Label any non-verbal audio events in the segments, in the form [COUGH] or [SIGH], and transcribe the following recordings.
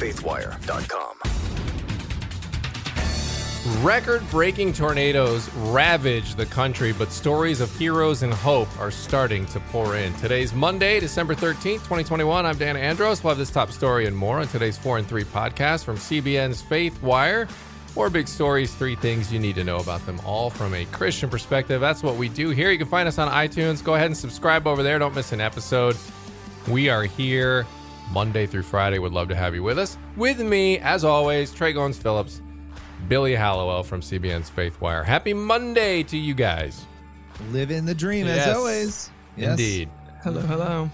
faithwire.com. Record breaking tornadoes ravage the country, but stories of heroes and hope are starting to pour in. Today's Monday, December 13th, 2021. I'm Dan Andros. We'll have this top story and more on today's 4 and 3 podcast from CBN's Faith Wire. Four big stories, three things you need to know about them, all from a Christian perspective. That's what we do here. You can find us on iTunes. Go ahead and subscribe over there. Don't miss an episode. We are here Monday through Friday. Would love to have you with us. With me, as always, Tré Goins Phillips, Billy Hallowell from CBN's Faith Wire. Happy Monday to you guys. Living the dream Yes. as always. Yes. Indeed. Hello, hello.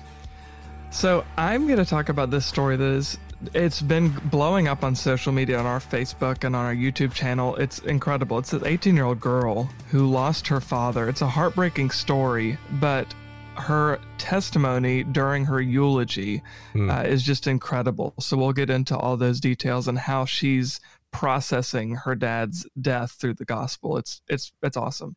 So I'm going to talk about this story that is it's been blowing up on social media on our Facebook and on our YouTube channel. It's incredible. It's an 18-year-old girl who lost her father. It's a heartbreaking story, but her testimony during her eulogy Hmm. uh, is just incredible. So we'll get into all those details and how she's processing her dad's death through the gospel. It's it's it's awesome.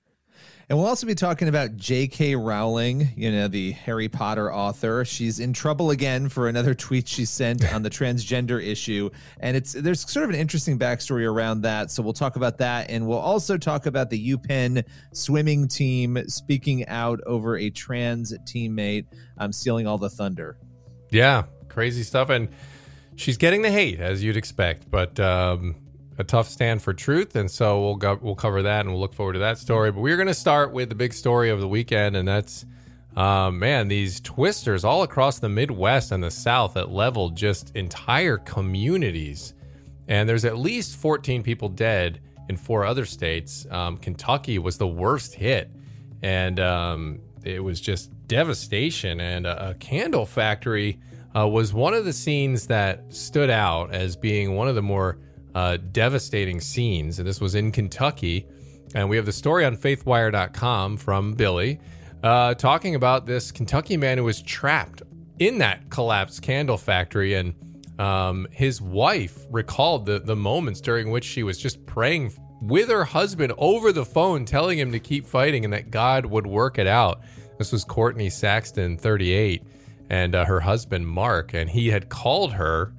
And we'll also be talking about J.K. Rowling, you know, the Harry Potter author. She's in trouble again for another [LAUGHS] tweet she sent on the transgender issue. And it's there's sort of an interesting backstory around that. So we'll talk about that. And we'll also talk about the UPenn swimming team speaking out over a trans teammate um, stealing all the thunder. Yeah, crazy stuff. And she's getting the hate, as you'd expect, but um, a tough stand for truth. And so we'll go, we'll cover that and we'll look forward to that story. But we're going to start with the big story of the weekend, and that's um, man, these twisters all across the Midwest and the South that leveled just entire communities. And there's at least 14 people dead in four other states. Um, Kentucky was the worst hit, and um, it was just devastation. And a, a candle factory uh, was one of the scenes that stood out as being one of the more uh, devastating scenes. And this was in Kentucky. And we have the story on faithwire.com from Billy uh, talking about this Kentucky man who was trapped in that collapsed candle factory. And um, his wife recalled the, the moments during which she was just praying with her husband over the phone, telling him to keep fighting and that God would work it out. This was Courtney Saxton, 38, and uh, her husband, Mark. And he had called her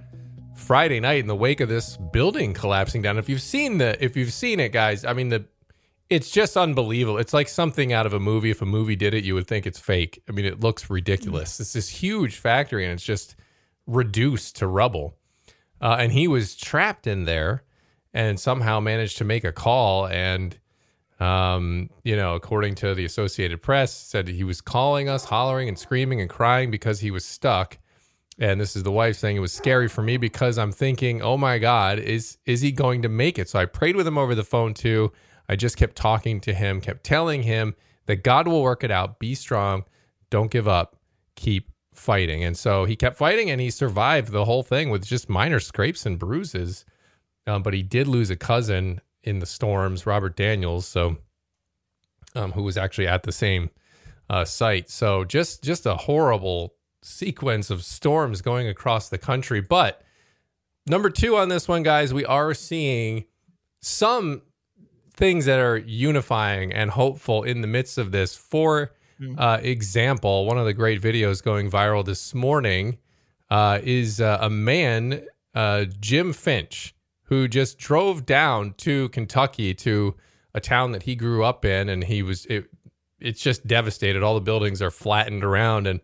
Friday night in the wake of this building collapsing down. If you've seen the, if you've seen it, guys, I mean the, it's just unbelievable. It's like something out of a movie. If a movie did it, you would think it's fake. I mean, it looks ridiculous. It's this huge factory, and it's just reduced to rubble. Uh, and he was trapped in there, and somehow managed to make a call. And um, you know, according to the Associated Press, said he was calling us, hollering and screaming and crying because he was stuck. And this is the wife saying it was scary for me because I'm thinking, oh my God, is is he going to make it? So I prayed with him over the phone too. I just kept talking to him, kept telling him that God will work it out. Be strong, don't give up, keep fighting. And so he kept fighting, and he survived the whole thing with just minor scrapes and bruises. Um, but he did lose a cousin in the storms, Robert Daniels. So um, who was actually at the same uh, site. So just just a horrible sequence of storms going across the country. But number two on this one, guys, we are seeing some things that are unifying and hopeful in the midst of this. For uh, example, one of the great videos going viral this morning uh, is uh, a man, uh, Jim Finch, who just drove down to Kentucky to a town that he grew up in, and he was it, it's just devastated. All the buildings are flattened around, and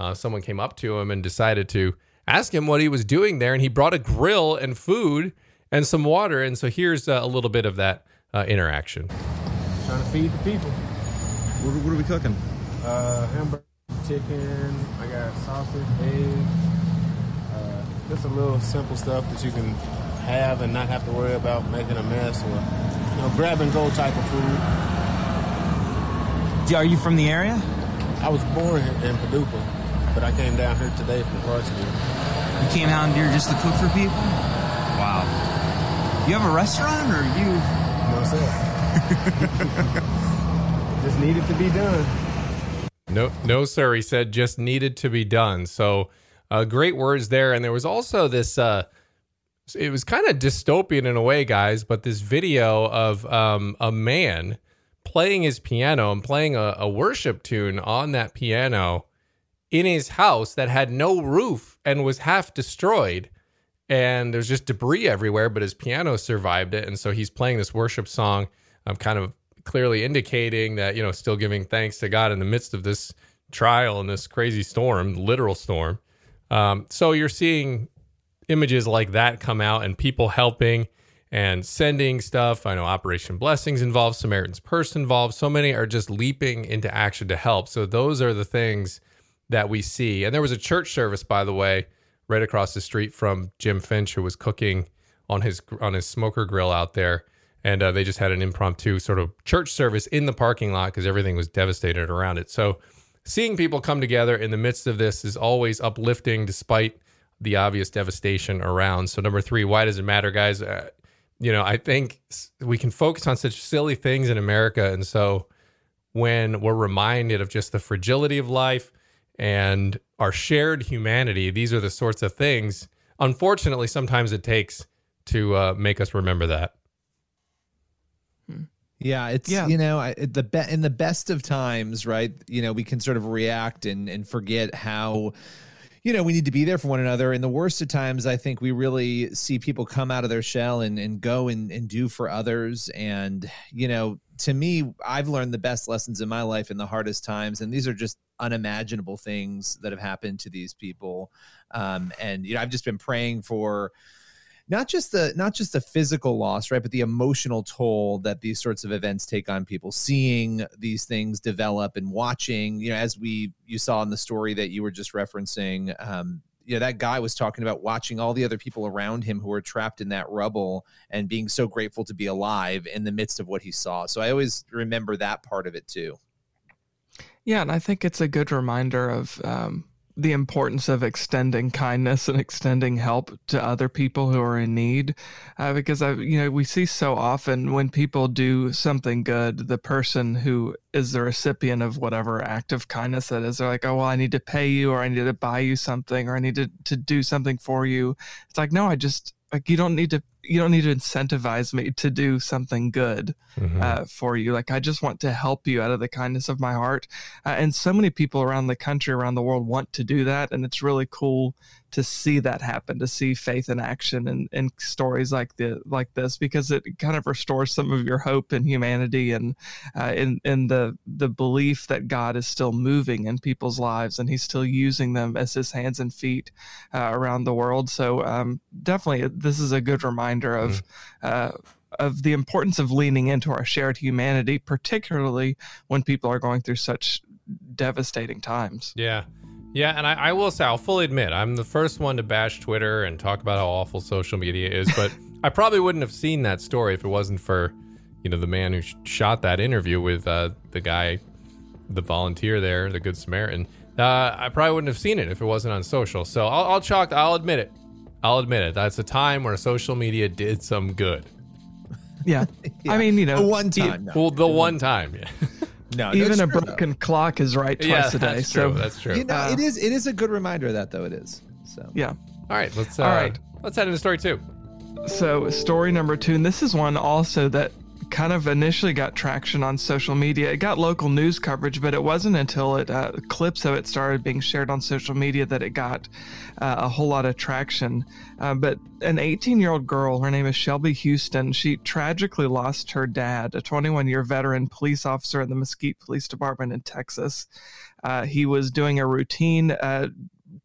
uh, someone came up to him and decided to ask him what he was doing there, and he brought a grill and food and some water. And so here's uh, a little bit of that uh, interaction. Trying to feed the people. What, what are we cooking? Uh, hamburger, chicken. I got sausage, eggs. Uh, just a little simple stuff that you can have and not have to worry about making a mess or you know grab and go type of food. Are you from the area? I was born in in Paducah, but I came down here today from Clarksville. You came out here just to cook for people? Wow. You have a restaurant or you? No sir. [LAUGHS] just needed to be done. No, no, sir. He said just needed to be done. So, uh, great words there. And there was also this. Uh, it was kind of dystopian in a way, guys. But this video of um, a man playing his piano and playing a, a worship tune on that piano in his house that had no roof and was half destroyed. and there's just debris everywhere, but his piano survived it. And so he's playing this worship song, um, kind of clearly indicating that, you know, still giving thanks to God in the midst of this trial and this crazy storm, literal storm. Um, so you're seeing images like that come out and people helping and sending stuff. I know Operation Blessings involved, Samaritan's Purse involved. So many are just leaping into action to help. So those are the things that we see. And there was a church service, by the way, right across the street from Jim Finch, who was cooking on his on his smoker grill out there, and uh, they just had an impromptu sort of church service in the parking lot because everything was devastated around it. So, seeing people come together in the midst of this is always uplifting, despite the obvious devastation around. So, number three, why does it matter, guys? Uh, you know, I think we can focus on such silly things in America, and so when we're reminded of just the fragility of life and our shared humanity. These are the sorts of things, unfortunately, sometimes it takes to uh, make us remember that. Yeah, it's yeah. you know I, the be- in the best of times, right? You know, we can sort of react and and forget how you know we need to be there for one another. In the worst of times, I think we really see people come out of their shell and and go and and do for others. And you know, to me, I've learned the best lessons in my life in the hardest times, and these are just unimaginable things that have happened to these people. Um, and you know, I've just been praying for not just the not just the physical loss right but the emotional toll that these sorts of events take on people seeing these things develop and watching you know as we you saw in the story that you were just referencing um, you know that guy was talking about watching all the other people around him who were trapped in that rubble and being so grateful to be alive in the midst of what he saw. So i always remember that part of it too. Yeah, and I think it's a good reminder of um, the importance of extending kindness and extending help to other people who are in need, uh, because I, you know, we see so often when people do something good, the person who is the recipient of whatever act of kindness that is, they're like, oh well, I need to pay you, or I need to buy you something, or I need to to do something for you. It's like, no, I just like you don't need to you don't need to incentivize me to do something good mm-hmm. uh, for you. Like I just want to help you out of the kindness of my heart. Uh, and so many people around the country, around the world, want to do that, and it's really cool to see that happen, to see faith in action and, and stories like the like this, because it kind of restores some of your hope in humanity and uh, in in the the belief that God is still moving in people's lives and He's still using them as His hands and feet uh, around the world. So um, definitely, this is a good reminder of. Mm. of the importance of leaning into our shared humanity, particularly when people are going through such devastating times. Yeah. Yeah, and I, I, will say, I'll fully admit, I'm the first one to bash Twitter and talk about how awful social media is, [LAUGHS] but I probably wouldn't have seen that story if it wasn't for, you know, the man who sh- shot that interview with uh, the guy, the volunteer there, the Good Samaritan. Uh, I probably wouldn't have seen it if it wasn't on social. So I'll, I'll chalk, I'll admit it. I'll admit it. That's a time where social media did some good. Yeah. [LAUGHS] yeah. I mean, you know, the one time. No. Well, the one time, yeah. [LAUGHS] No, even a broken though. clock is right twice yeah, a day. That's so true. that's true. You know, uh, it is it is a good reminder of that though. It is. So yeah. All right, let's uh, all right. Let's head into story two. So story number two, and this is one also that kind of initially got traction on social media. It got local news coverage, but it wasn't until it uh, clips of it started being shared on social media that it got uh, a whole lot of traction. Uh, but an 18 year old girl, her name is Shelby Houston, she tragically lost her dad, a 21 year veteran police officer in the Mesquite Police Department in Texas. Uh, he was doing a routine uh,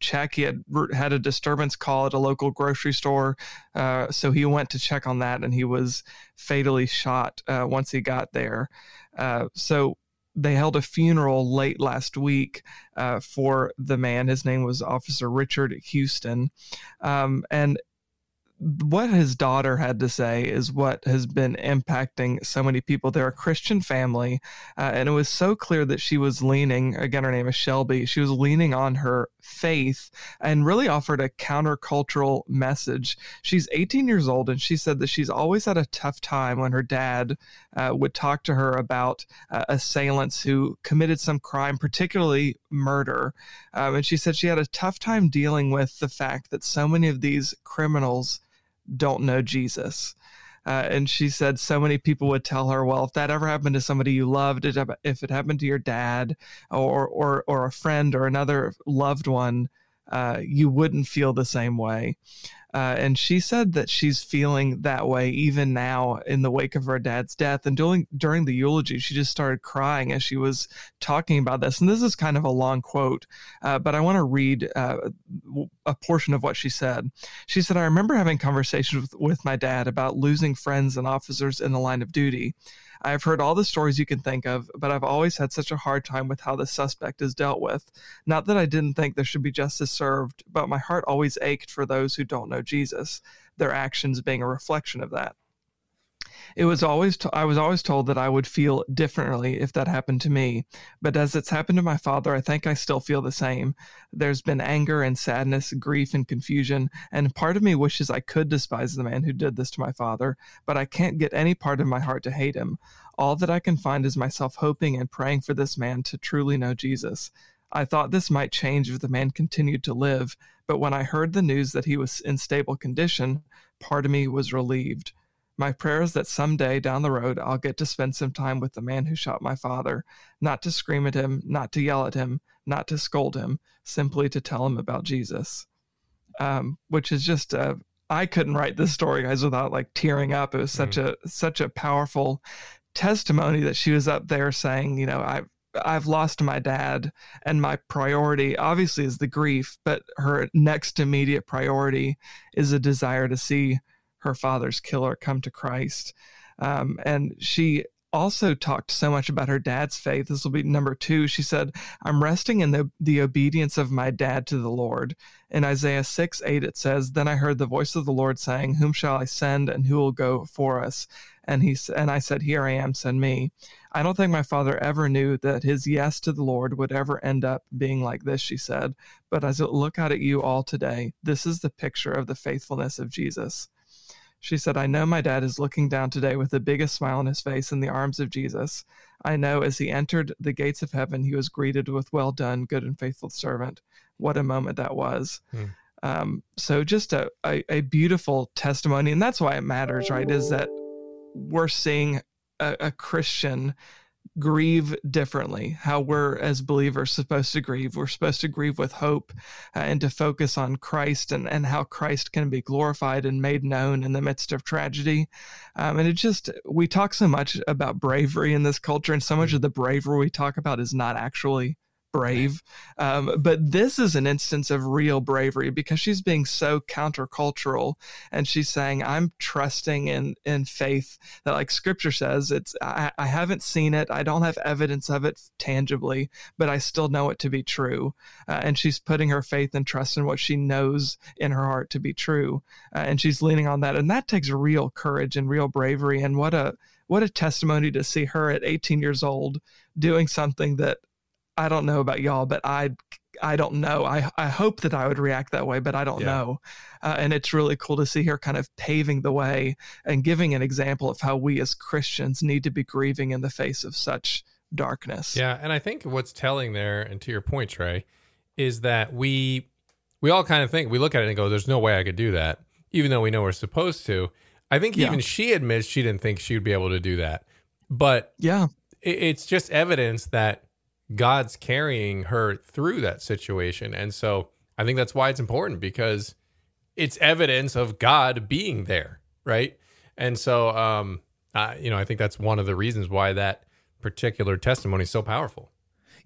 check. He had had a disturbance call at a local grocery store, uh, so he went to check on that, and he was fatally shot uh, once he got there. Uh, so they held a funeral late last week uh, for the man. His name was Officer Richard Houston, um, and what his daughter had to say is what has been impacting so many people. They're a Christian family, uh, and it was so clear that she was leaning, again, her name is Shelby, she was leaning on her faith and really offered a countercultural message. She's 18 years old, and she said that she's always had a tough time when her dad uh, would talk to her about uh, assailants who committed some crime, particularly murder. Um, and she said she had a tough time dealing with the fact that so many of these criminals don't know Jesus. Uh, and she said so many people would tell her, well, if that ever happened to somebody you loved, if it happened to your dad or or or a friend or another loved one, uh, you wouldn't feel the same way. Uh, and she said that she's feeling that way even now in the wake of her dad's death. And during during the eulogy, she just started crying as she was talking about this. And this is kind of a long quote, uh, but I want to read uh, a portion of what she said. She said, "I remember having conversations with, with my dad about losing friends and officers in the line of duty." I've heard all the stories you can think of, but I've always had such a hard time with how the suspect is dealt with. Not that I didn't think there should be justice served, but my heart always ached for those who don't know Jesus, their actions being a reflection of that it was always t- I was always told that I would feel differently if that happened to me. But as it's happened to my father, I think I still feel the same. There's been anger and sadness, grief and confusion, and part of me wishes I could despise the man who did this to my father, but I can't get any part of my heart to hate him. All that I can find is myself hoping and praying for this man to truly know Jesus. I thought this might change if the man continued to live, but when I heard the news that he was in stable condition, part of me was relieved. My prayer is that someday down the road I'll get to spend some time with the man who shot my father, not to scream at him, not to yell at him, not to scold him, simply to tell him about Jesus. Um, which is just uh, I couldn't write this story, guys, without like tearing up. It was such mm. a such a powerful testimony that she was up there saying, you know, I've I've lost my dad, and my priority obviously is the grief, but her next immediate priority is a desire to see her father's killer come to Christ. Um, and she also talked so much about her dad's faith. This will be number two. She said, I'm resting in the, the obedience of my dad to the Lord. In Isaiah 6 8, it says, Then I heard the voice of the Lord saying, Whom shall I send and who will go for us? And he and I said, Here I am, send me. I don't think my father ever knew that his yes to the Lord would ever end up being like this, she said. But as I look out at you all today, this is the picture of the faithfulness of Jesus. She said, I know my dad is looking down today with the biggest smile on his face in the arms of Jesus. I know as he entered the gates of heaven, he was greeted with, Well done, good and faithful servant. What a moment that was. Hmm. Um, so, just a, a, a, beautiful testimony. And that's why it matters, right? Is that we're seeing a, a Christian grieve differently, how we're as believers supposed to grieve. We're supposed to grieve with hope uh, and to focus on Christ and, and how Christ can be glorified and made known in the midst of tragedy. Um, and it just, we talk so much about bravery in this culture, and so much of the bravery we talk about is not actually brave. Um, but this is an instance of real bravery because she's being so countercultural and she's saying, I'm trusting in, in faith that like scripture says it's, I, I haven't seen it. I don't have evidence of it tangibly, but I still know it to be true. Uh, and she's putting her faith and trust in what she knows in her heart to be true. Uh, and she's leaning on that. And that takes real courage and real bravery. And what a, what a testimony to see her at 18 years old doing something that I don't know about y'all, but I I don't know. I I hope that I would react that way, but I don't yeah. know. Uh, and it's really cool to see her kind of paving the way and giving an example of how we as Christians need to be grieving in the face of such darkness. Yeah, and I think what's telling there, and to your point, Tré, is that we we all kind of think we look at it and go, "There's no way I could do that," even though we know we're supposed to. I think yeah. even she admits she didn't think she would be able to do that, but yeah, it, it's just evidence that God's carrying her through that situation. And so I think that's why it's important because it's evidence of God being there, right? And so, um, uh, you know, I think that's one of the reasons why that particular testimony is so powerful.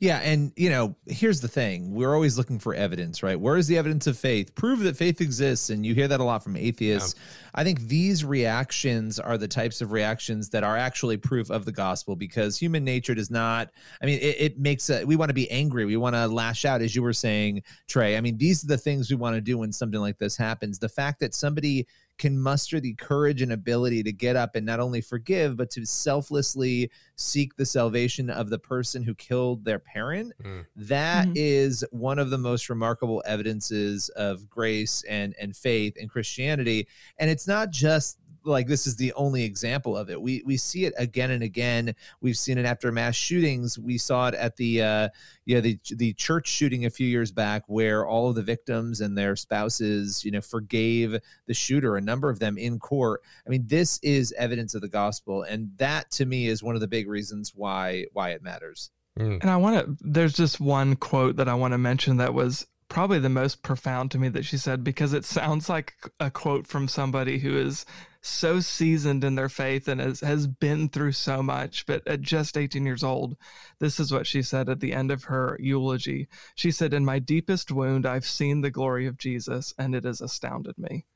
Yeah, and you know, here's the thing: we're always looking for evidence, right? Where is the evidence of faith? Prove that faith exists, and you hear that a lot from atheists. Yeah. I think these reactions are the types of reactions that are actually proof of the gospel, because human nature does not. I mean, it, it makes a, we want to be angry, we want to lash out, as you were saying, Tré. I mean, these are the things we want to do when something like this happens. The fact that somebody can muster the courage and ability to get up and not only forgive, but to selflessly seek the salvation of the person who killed their parent, mm. that mm-hmm. is one of the most remarkable evidences of grace and, and faith in Christianity. And it's not just like this is the only example of it. We we see it again and again. We've seen it after mass shootings. We saw it at the uh, yeah the the church shooting a few years back, where all of the victims and their spouses, you know, forgave the shooter. A number of them in court. I mean, this is evidence of the gospel, and that to me is one of the big reasons why why it matters. Mm. And I want to. There's just one quote that I want to mention that was probably the most profound to me that she said because it sounds like a quote from somebody who is so seasoned in their faith and has, has been through so much. But at just 18 years old, this is what she said at the end of her eulogy. She said, In my deepest wound, I've seen the glory of Jesus, and it has astounded me.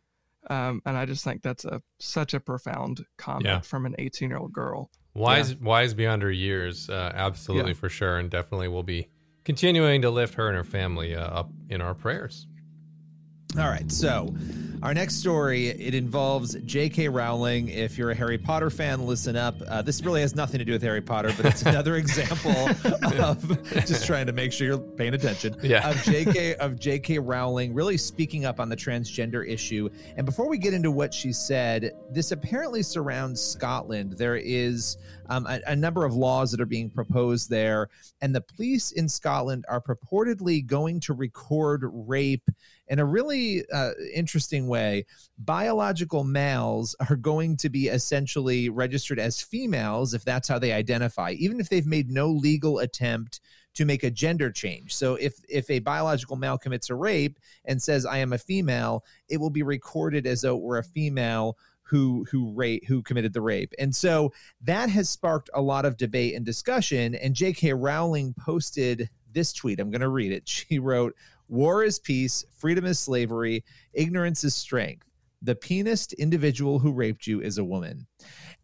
Um, and I just think that's a such a profound comment Yeah. from an 18 year old girl. Wise, wise beyond her years, uh, absolutely Yeah. for sure, and definitely will be continuing to lift her and her family uh, up in our prayers. All right, so our next story it involves J.K. Rowling. If you're a Harry Potter fan, listen up. Uh, this really has nothing to do with Harry Potter, but it's [LAUGHS] another example of just trying to make sure you're paying attention. Yeah. of J.K. of J.K. Rowling really speaking up on the transgender issue. And before we get into what she said, this apparently surrounds Scotland. There is um, a, a number of laws that are being proposed there, and the police in Scotland are purportedly going to record rape in a really uh, interesting way. Biological males are going to be essentially registered as females if that's how they identify, even if they've made no legal attempt to make a gender change. So if if a biological male commits a rape and says I am a female, it will be recorded as though it were a female who who rape who committed the rape. And so that has sparked a lot of debate and discussion and JK Rowling posted this tweet. I'm going to read it. She wrote, "War is peace, freedom is slavery, ignorance is strength. The penised individual who raped you is a woman."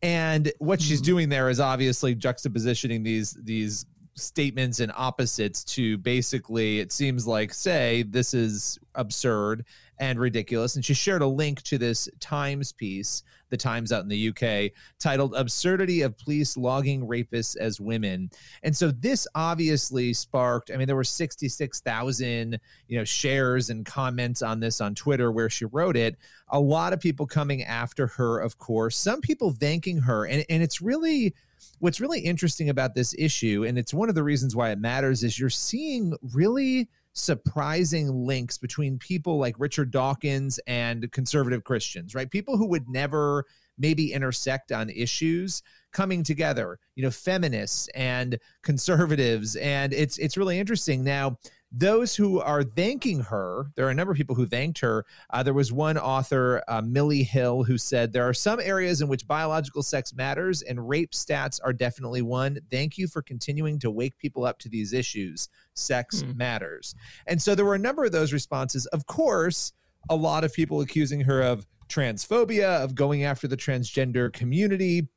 And what she's hmm. doing there is obviously juxtapositioning these these statements and opposites to basically it seems like say this is absurd and ridiculous and she shared a link to this times piece the times out in the uk titled absurdity of police logging rapists as women. And so this obviously sparked i mean there were 66000 you know shares and comments on this on twitter where she wrote it. A lot of people coming after her of course some people thanking her. And, and it's really what's really interesting about this issue, and it's one of the reasons why it matters, is you're seeing really surprising links between people like Richard Dawkins and conservative Christians, right? People who would never maybe intersect on issues coming together, you know, feminists and conservatives. And it's it's really interesting. Now, those who are thanking her, there are a number of people who thanked her. Uh, there was one author, uh, Milli Hill, who said, There are some areas in which biological sex matters, and rape stats are definitely one. Thank you for continuing to wake people up to these issues. Sex Hmm. matters. And so there were a number of those responses. Of course, a lot of people accusing her of transphobia, of going after the transgender community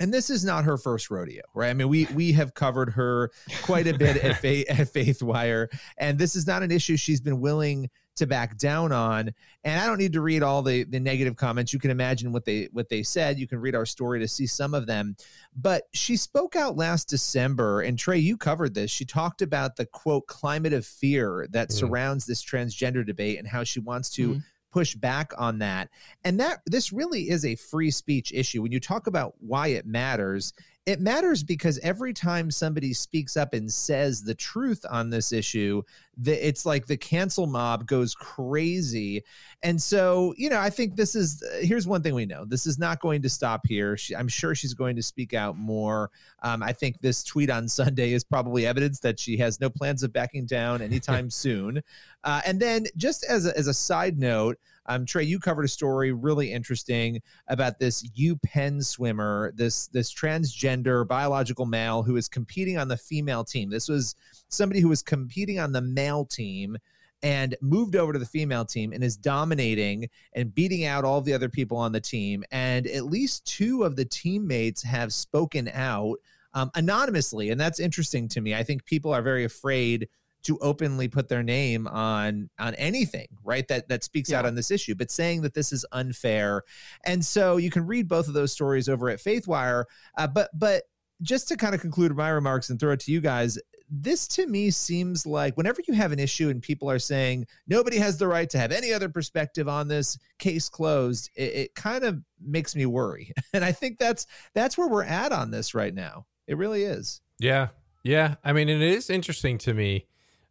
and this is not her first rodeo, right? I mean, we we have covered her quite a bit at, Faith, at FaithWire, and this is not an issue she's been willing to back down on. And I don't need to read all the the negative comments. You can imagine what they what they said. You can read our story to see some of them. But she spoke out last December, and Tré, you covered this. She talked about the quote climate of fear that Mm. surrounds this transgender debate and how she wants to Mhm. Push back on that. And that this really is a free speech issue. When you talk about why it matters it matters because every time somebody speaks up and says the truth on this issue the, it's like the cancel mob goes crazy. And so you know i think this is here's one thing we know. This is not going to stop here. She, i'm sure she's going to speak out more. Um, i think this tweet on [LAUGHS] sunday is probably evidence that she has no plans of backing down anytime [LAUGHS] soon. Uh, and then just as a, as a side note um, Tré, you covered a story really interesting about this U Penn swimmer, this this transgender biological male who is competing on the female team. This was somebody who was competing on the male team and moved over to the female team and is dominating and beating out all the other people on the team. And at least two of the teammates have spoken out um, anonymously, and that's interesting to me. I think people are very afraid to openly put their name on on anything right that that speaks out on this issue but saying that this is unfair. And so you can read both of those stories over at faithwire uh, but but just to kind of conclude my remarks and throw it to you guys this to me seems like whenever you have an issue and people are saying nobody has the right to have any other perspective on this case closed it, it kind of makes me worry. [LAUGHS] And i think that's that's where we're at on this right now. It really is. Yeah, yeah. I mean, it is interesting to me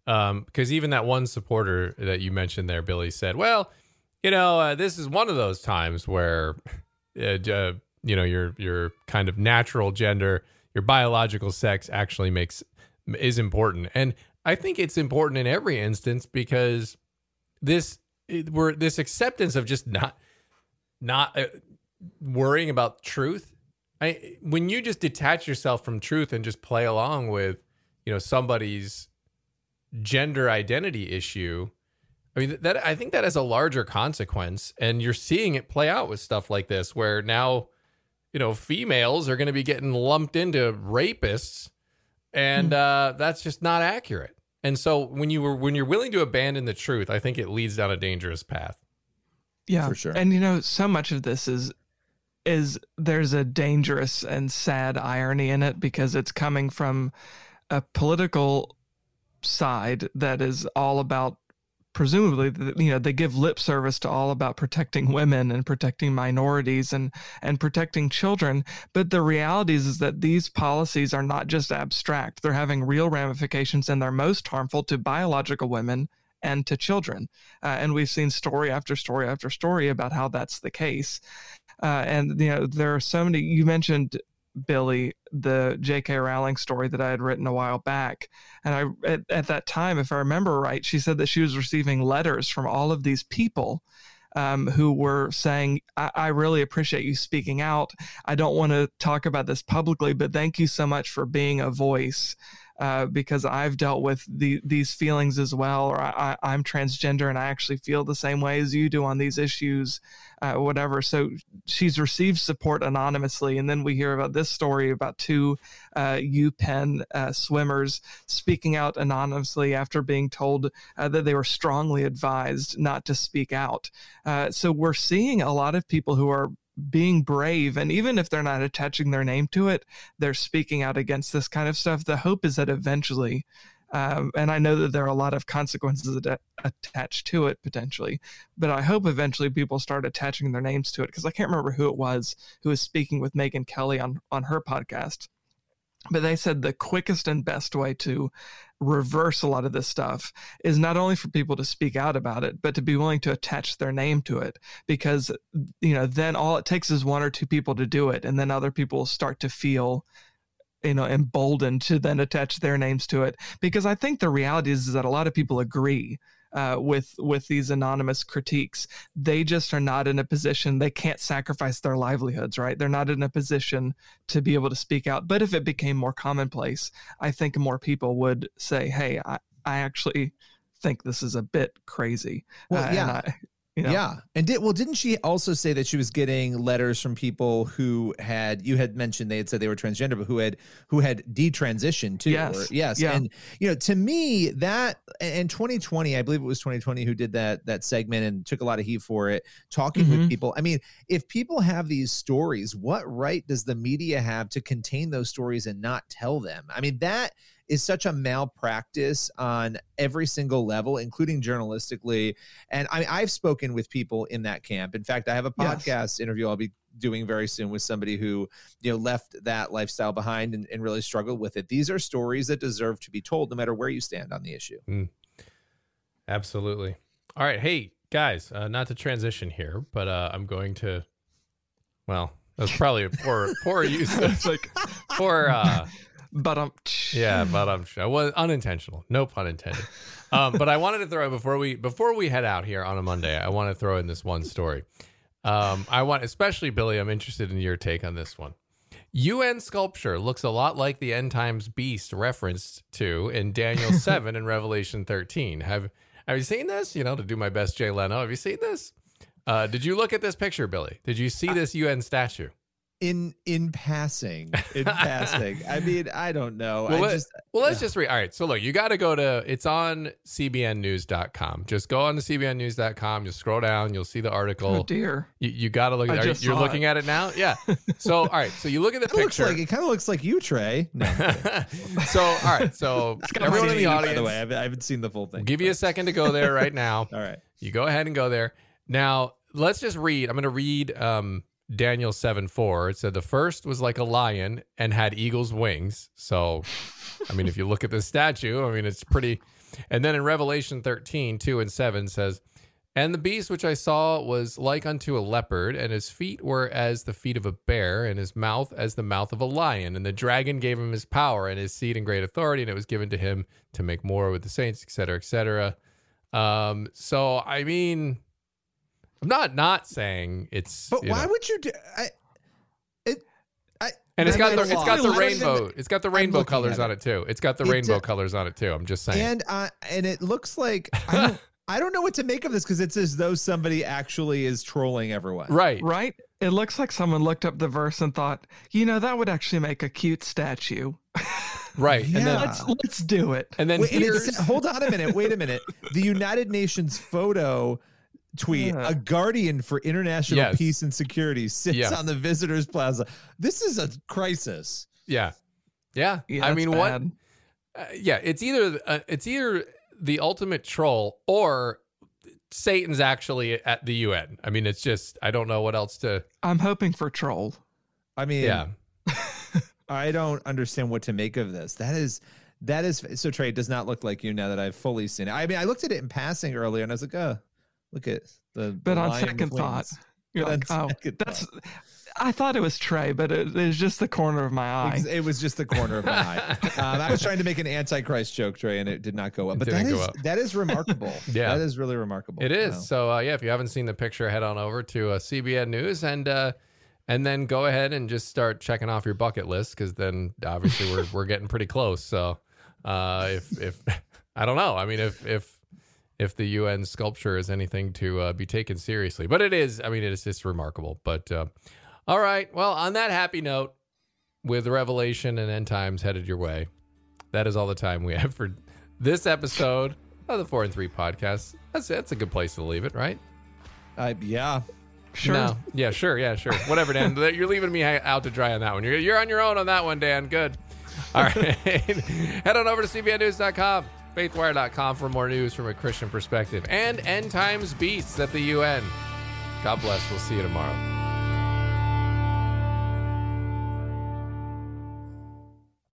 because even that one supporter that you mentioned there, Billy said, "Well, you know, uh, this is one of those times where, [LAUGHS] uh, uh, you know, your your kind of natural gender, your biological sex, actually makes is important." And I think it's important in every instance because this we're this acceptance of just not not uh, worrying about truth. I when you just detach yourself from truth and just play along with you know somebody's gender identity issue. I mean that I think that has a larger consequence, and you're seeing it play out with stuff like this, where now you know females are going to be getting lumped into rapists and uh, that's just not accurate. And so when you were when you're willing to abandon the truth, I think it leads down a dangerous path. Yeah, For sure. And you know, so much of this is is there's a dangerous and sad irony in it because it's coming from a political side that is all about presumably you know they give lip service to all about protecting women and protecting minorities and and protecting children. But the reality is, is that these policies are not just abstract. They're having real ramifications and they're most harmful to biological women and to children. Uh, and we've seen story after story after story about how that's the case. Uh, and you know there are so many you mentioned Billy, the J.K. Rowling story that I had written a while back. And I, at, at that time, if I remember right, she said that she was receiving letters from all of these people um, who were saying, I, I really appreciate you speaking out. I don't want to talk about this publicly, but thank you so much for being a voice. Uh, because I've dealt with the, these feelings as well, or I, I'm transgender and I actually feel the same way as you do on these issues, uh, whatever. So she's received support anonymously. And then we hear about this story about two uh, UPenn uh, swimmers speaking out anonymously after being told uh, that they were strongly advised not to speak out. Uh, so we're seeing a lot of people who are being brave and even if they're not attaching their name to it they're speaking out against this kind of stuff. The hope is that eventually um, and i know that there are a lot of consequences att- attached to it potentially but i hope eventually people start attaching their names to it because i can't remember who it was who was speaking with Megyn Kelly on on her podcast but they said the quickest and best way to reverse a lot of this stuff is not only for people to speak out about it but to be willing to attach their name to it because you know then all it takes is one or two people to do it and then other people start to feel you know emboldened to then attach their names to it. Because i think the reality is, is that a lot of people agree uh, with with these anonymous critiques. They just are not in a position. They can't sacrifice their livelihoods, right? They're not in a position to be able to speak out. But if it became more commonplace, I think more people would say, "Hey, I, I actually think this is a bit crazy." Well, Uh, and yeah. I- you know, Yeah, and did well? Didn't she also say that she was getting letters from people who had you had mentioned they had said they were transgender, but who had who had detransitioned too? Yes, or- yes, yeah. and you know, to me that and 20/20, I believe it was 20/20 who did that that segment and took a lot of heat for it, talking with Mhm. people. I mean, if people have these stories, what right does the media have to contain those stories and not tell them? I mean, that is such a malpractice on every single level, including journalistically. And I, I've spoken with people in that camp. In fact, I have a Yes. podcast interview I'll be doing very soon with somebody who you know left that lifestyle behind and, and really struggled with it. These are stories that deserve to be told, no matter where you stand on the issue. Absolutely. All right, hey guys, uh, not to transition here, but uh, I'm going to. Well, that's probably a poor poor use. it's like, poor. Uh, but um, yeah, but I'm sure was unintentional. No pun intended. Um, but I wanted to throw before we before we head out here on a Monday. I want to throw in this one story. Um, I want, especially Billy. I'm interested in your take on this one. UN sculpture looks a lot like the end times beast referenced to in Daniel [LAUGHS] 7 and Revelation 13. Have have you seen this? You know, to do my best, Jay Leno. Have you seen this? Uh, did you look at this picture, Billy? Did you see this UN statue? In in passing, in [LAUGHS] passing. I mean, I don't know. Well, I let- just Well, let's just read. All right. So, look, you got to go to, it's on cbnnews.com. Just go on to cbnnews.com. Just scroll down. You'll see the oh article. dear. You, you got to look at it. You're saw looking it. at it now? Yeah. So, all right. So, you look at the [LAUGHS] it looks picture. like it kind of looks like you, Tré. No, [LAUGHS] so, all right. So, everyone in the audience, By the way, I haven't, I haven't seen the full thing. I'll give you a second to go there right now. All right. You go ahead and go there. Now, let's just read. I'm going to read um, Daniel 7 4. It said the first was like a lion and had eagle's wings. So, I mean, if you look at the statue, I mean, it's pretty. And then in Revelation 13 2 and 7 says, And the beast which I saw was like unto a leopard, and his feet were as the feet of a bear, and his mouth as the mouth of a lion. And the dragon gave him his power and his seed and great authority, and it was given to him to make war with the saints, etc., etc. Um, so I mean, I'm not not saying it's, But why know- would you do? I, it, I, and it's got the it's got the I don't even- rainbow it's got the rainbow colors at on it. it too. It's got the It rainbow do- colors on it too. I'm just saying. and uh, and it looks like [LAUGHS] I don't, I don't know what to make of this because it's as though somebody actually is trolling everyone. right. Right? It looks like someone looked up the verse and thought, you know, that would actually make a cute statue. [LAUGHS] Right. And then Yeah. [LAUGHS] Let's let's do it. and then Wait, and here's it's, hold on a minute. Wait a minute. The United Nations photo tweet: Yeah. a guardian for international Yes. peace and security sits Yeah. on the visitors' plaza. This is a crisis. yeah. Yeah. Yeah, I that's mean what uh, yeah, it's either uh, it's either the ultimate troll or Satan's actually at the UN. I mean, it's just I don't know what else to I'm hoping for troll. I mean, yeah. [LAUGHS] I don't understand what to make of this. That is that is so Tré. It does not look like you now that I've fully seen it. I mean, I looked at it in passing earlier, and I was like, oh, look at the. But the on lion with second thought, you're But like, oh, second that's. I thought it was Tré, but it was just the corner of my eye. It was just the corner of my eye. [LAUGHS] Um, I was trying to make an antichrist joke, Tré, and it did not go up. But that didn't is go up. that is remarkable. [LAUGHS] Yeah. that is really remarkable. It is. Wow. So uh, yeah, if you haven't seen the picture, head on over to uh, CBN News and uh, and then go ahead and just start checking off your bucket list because then obviously we're we're getting pretty close. So uh, if if [LAUGHS] I don't know, I mean if if if the UN sculpture is anything to uh, be taken seriously, but it is. I mean it is just remarkable. But uh, all right, well on that happy note, with Revelation and End Times headed your way, that is all the time we have for this episode of the Four and Three podcast. That's that's a good place to leave it, right? I, yeah. sure. No. Yeah, sure. Yeah, sure. Whatever, Dan. [LAUGHS] You're leaving me out to dry on that one. You're, you're on your own on that one, Dan. Good. All [LAUGHS] right. Head on over to cbnnews.com, faithwire.com for more news from a Christian perspective, and End Times beats at the UN. God bless. We'll see you tomorrow.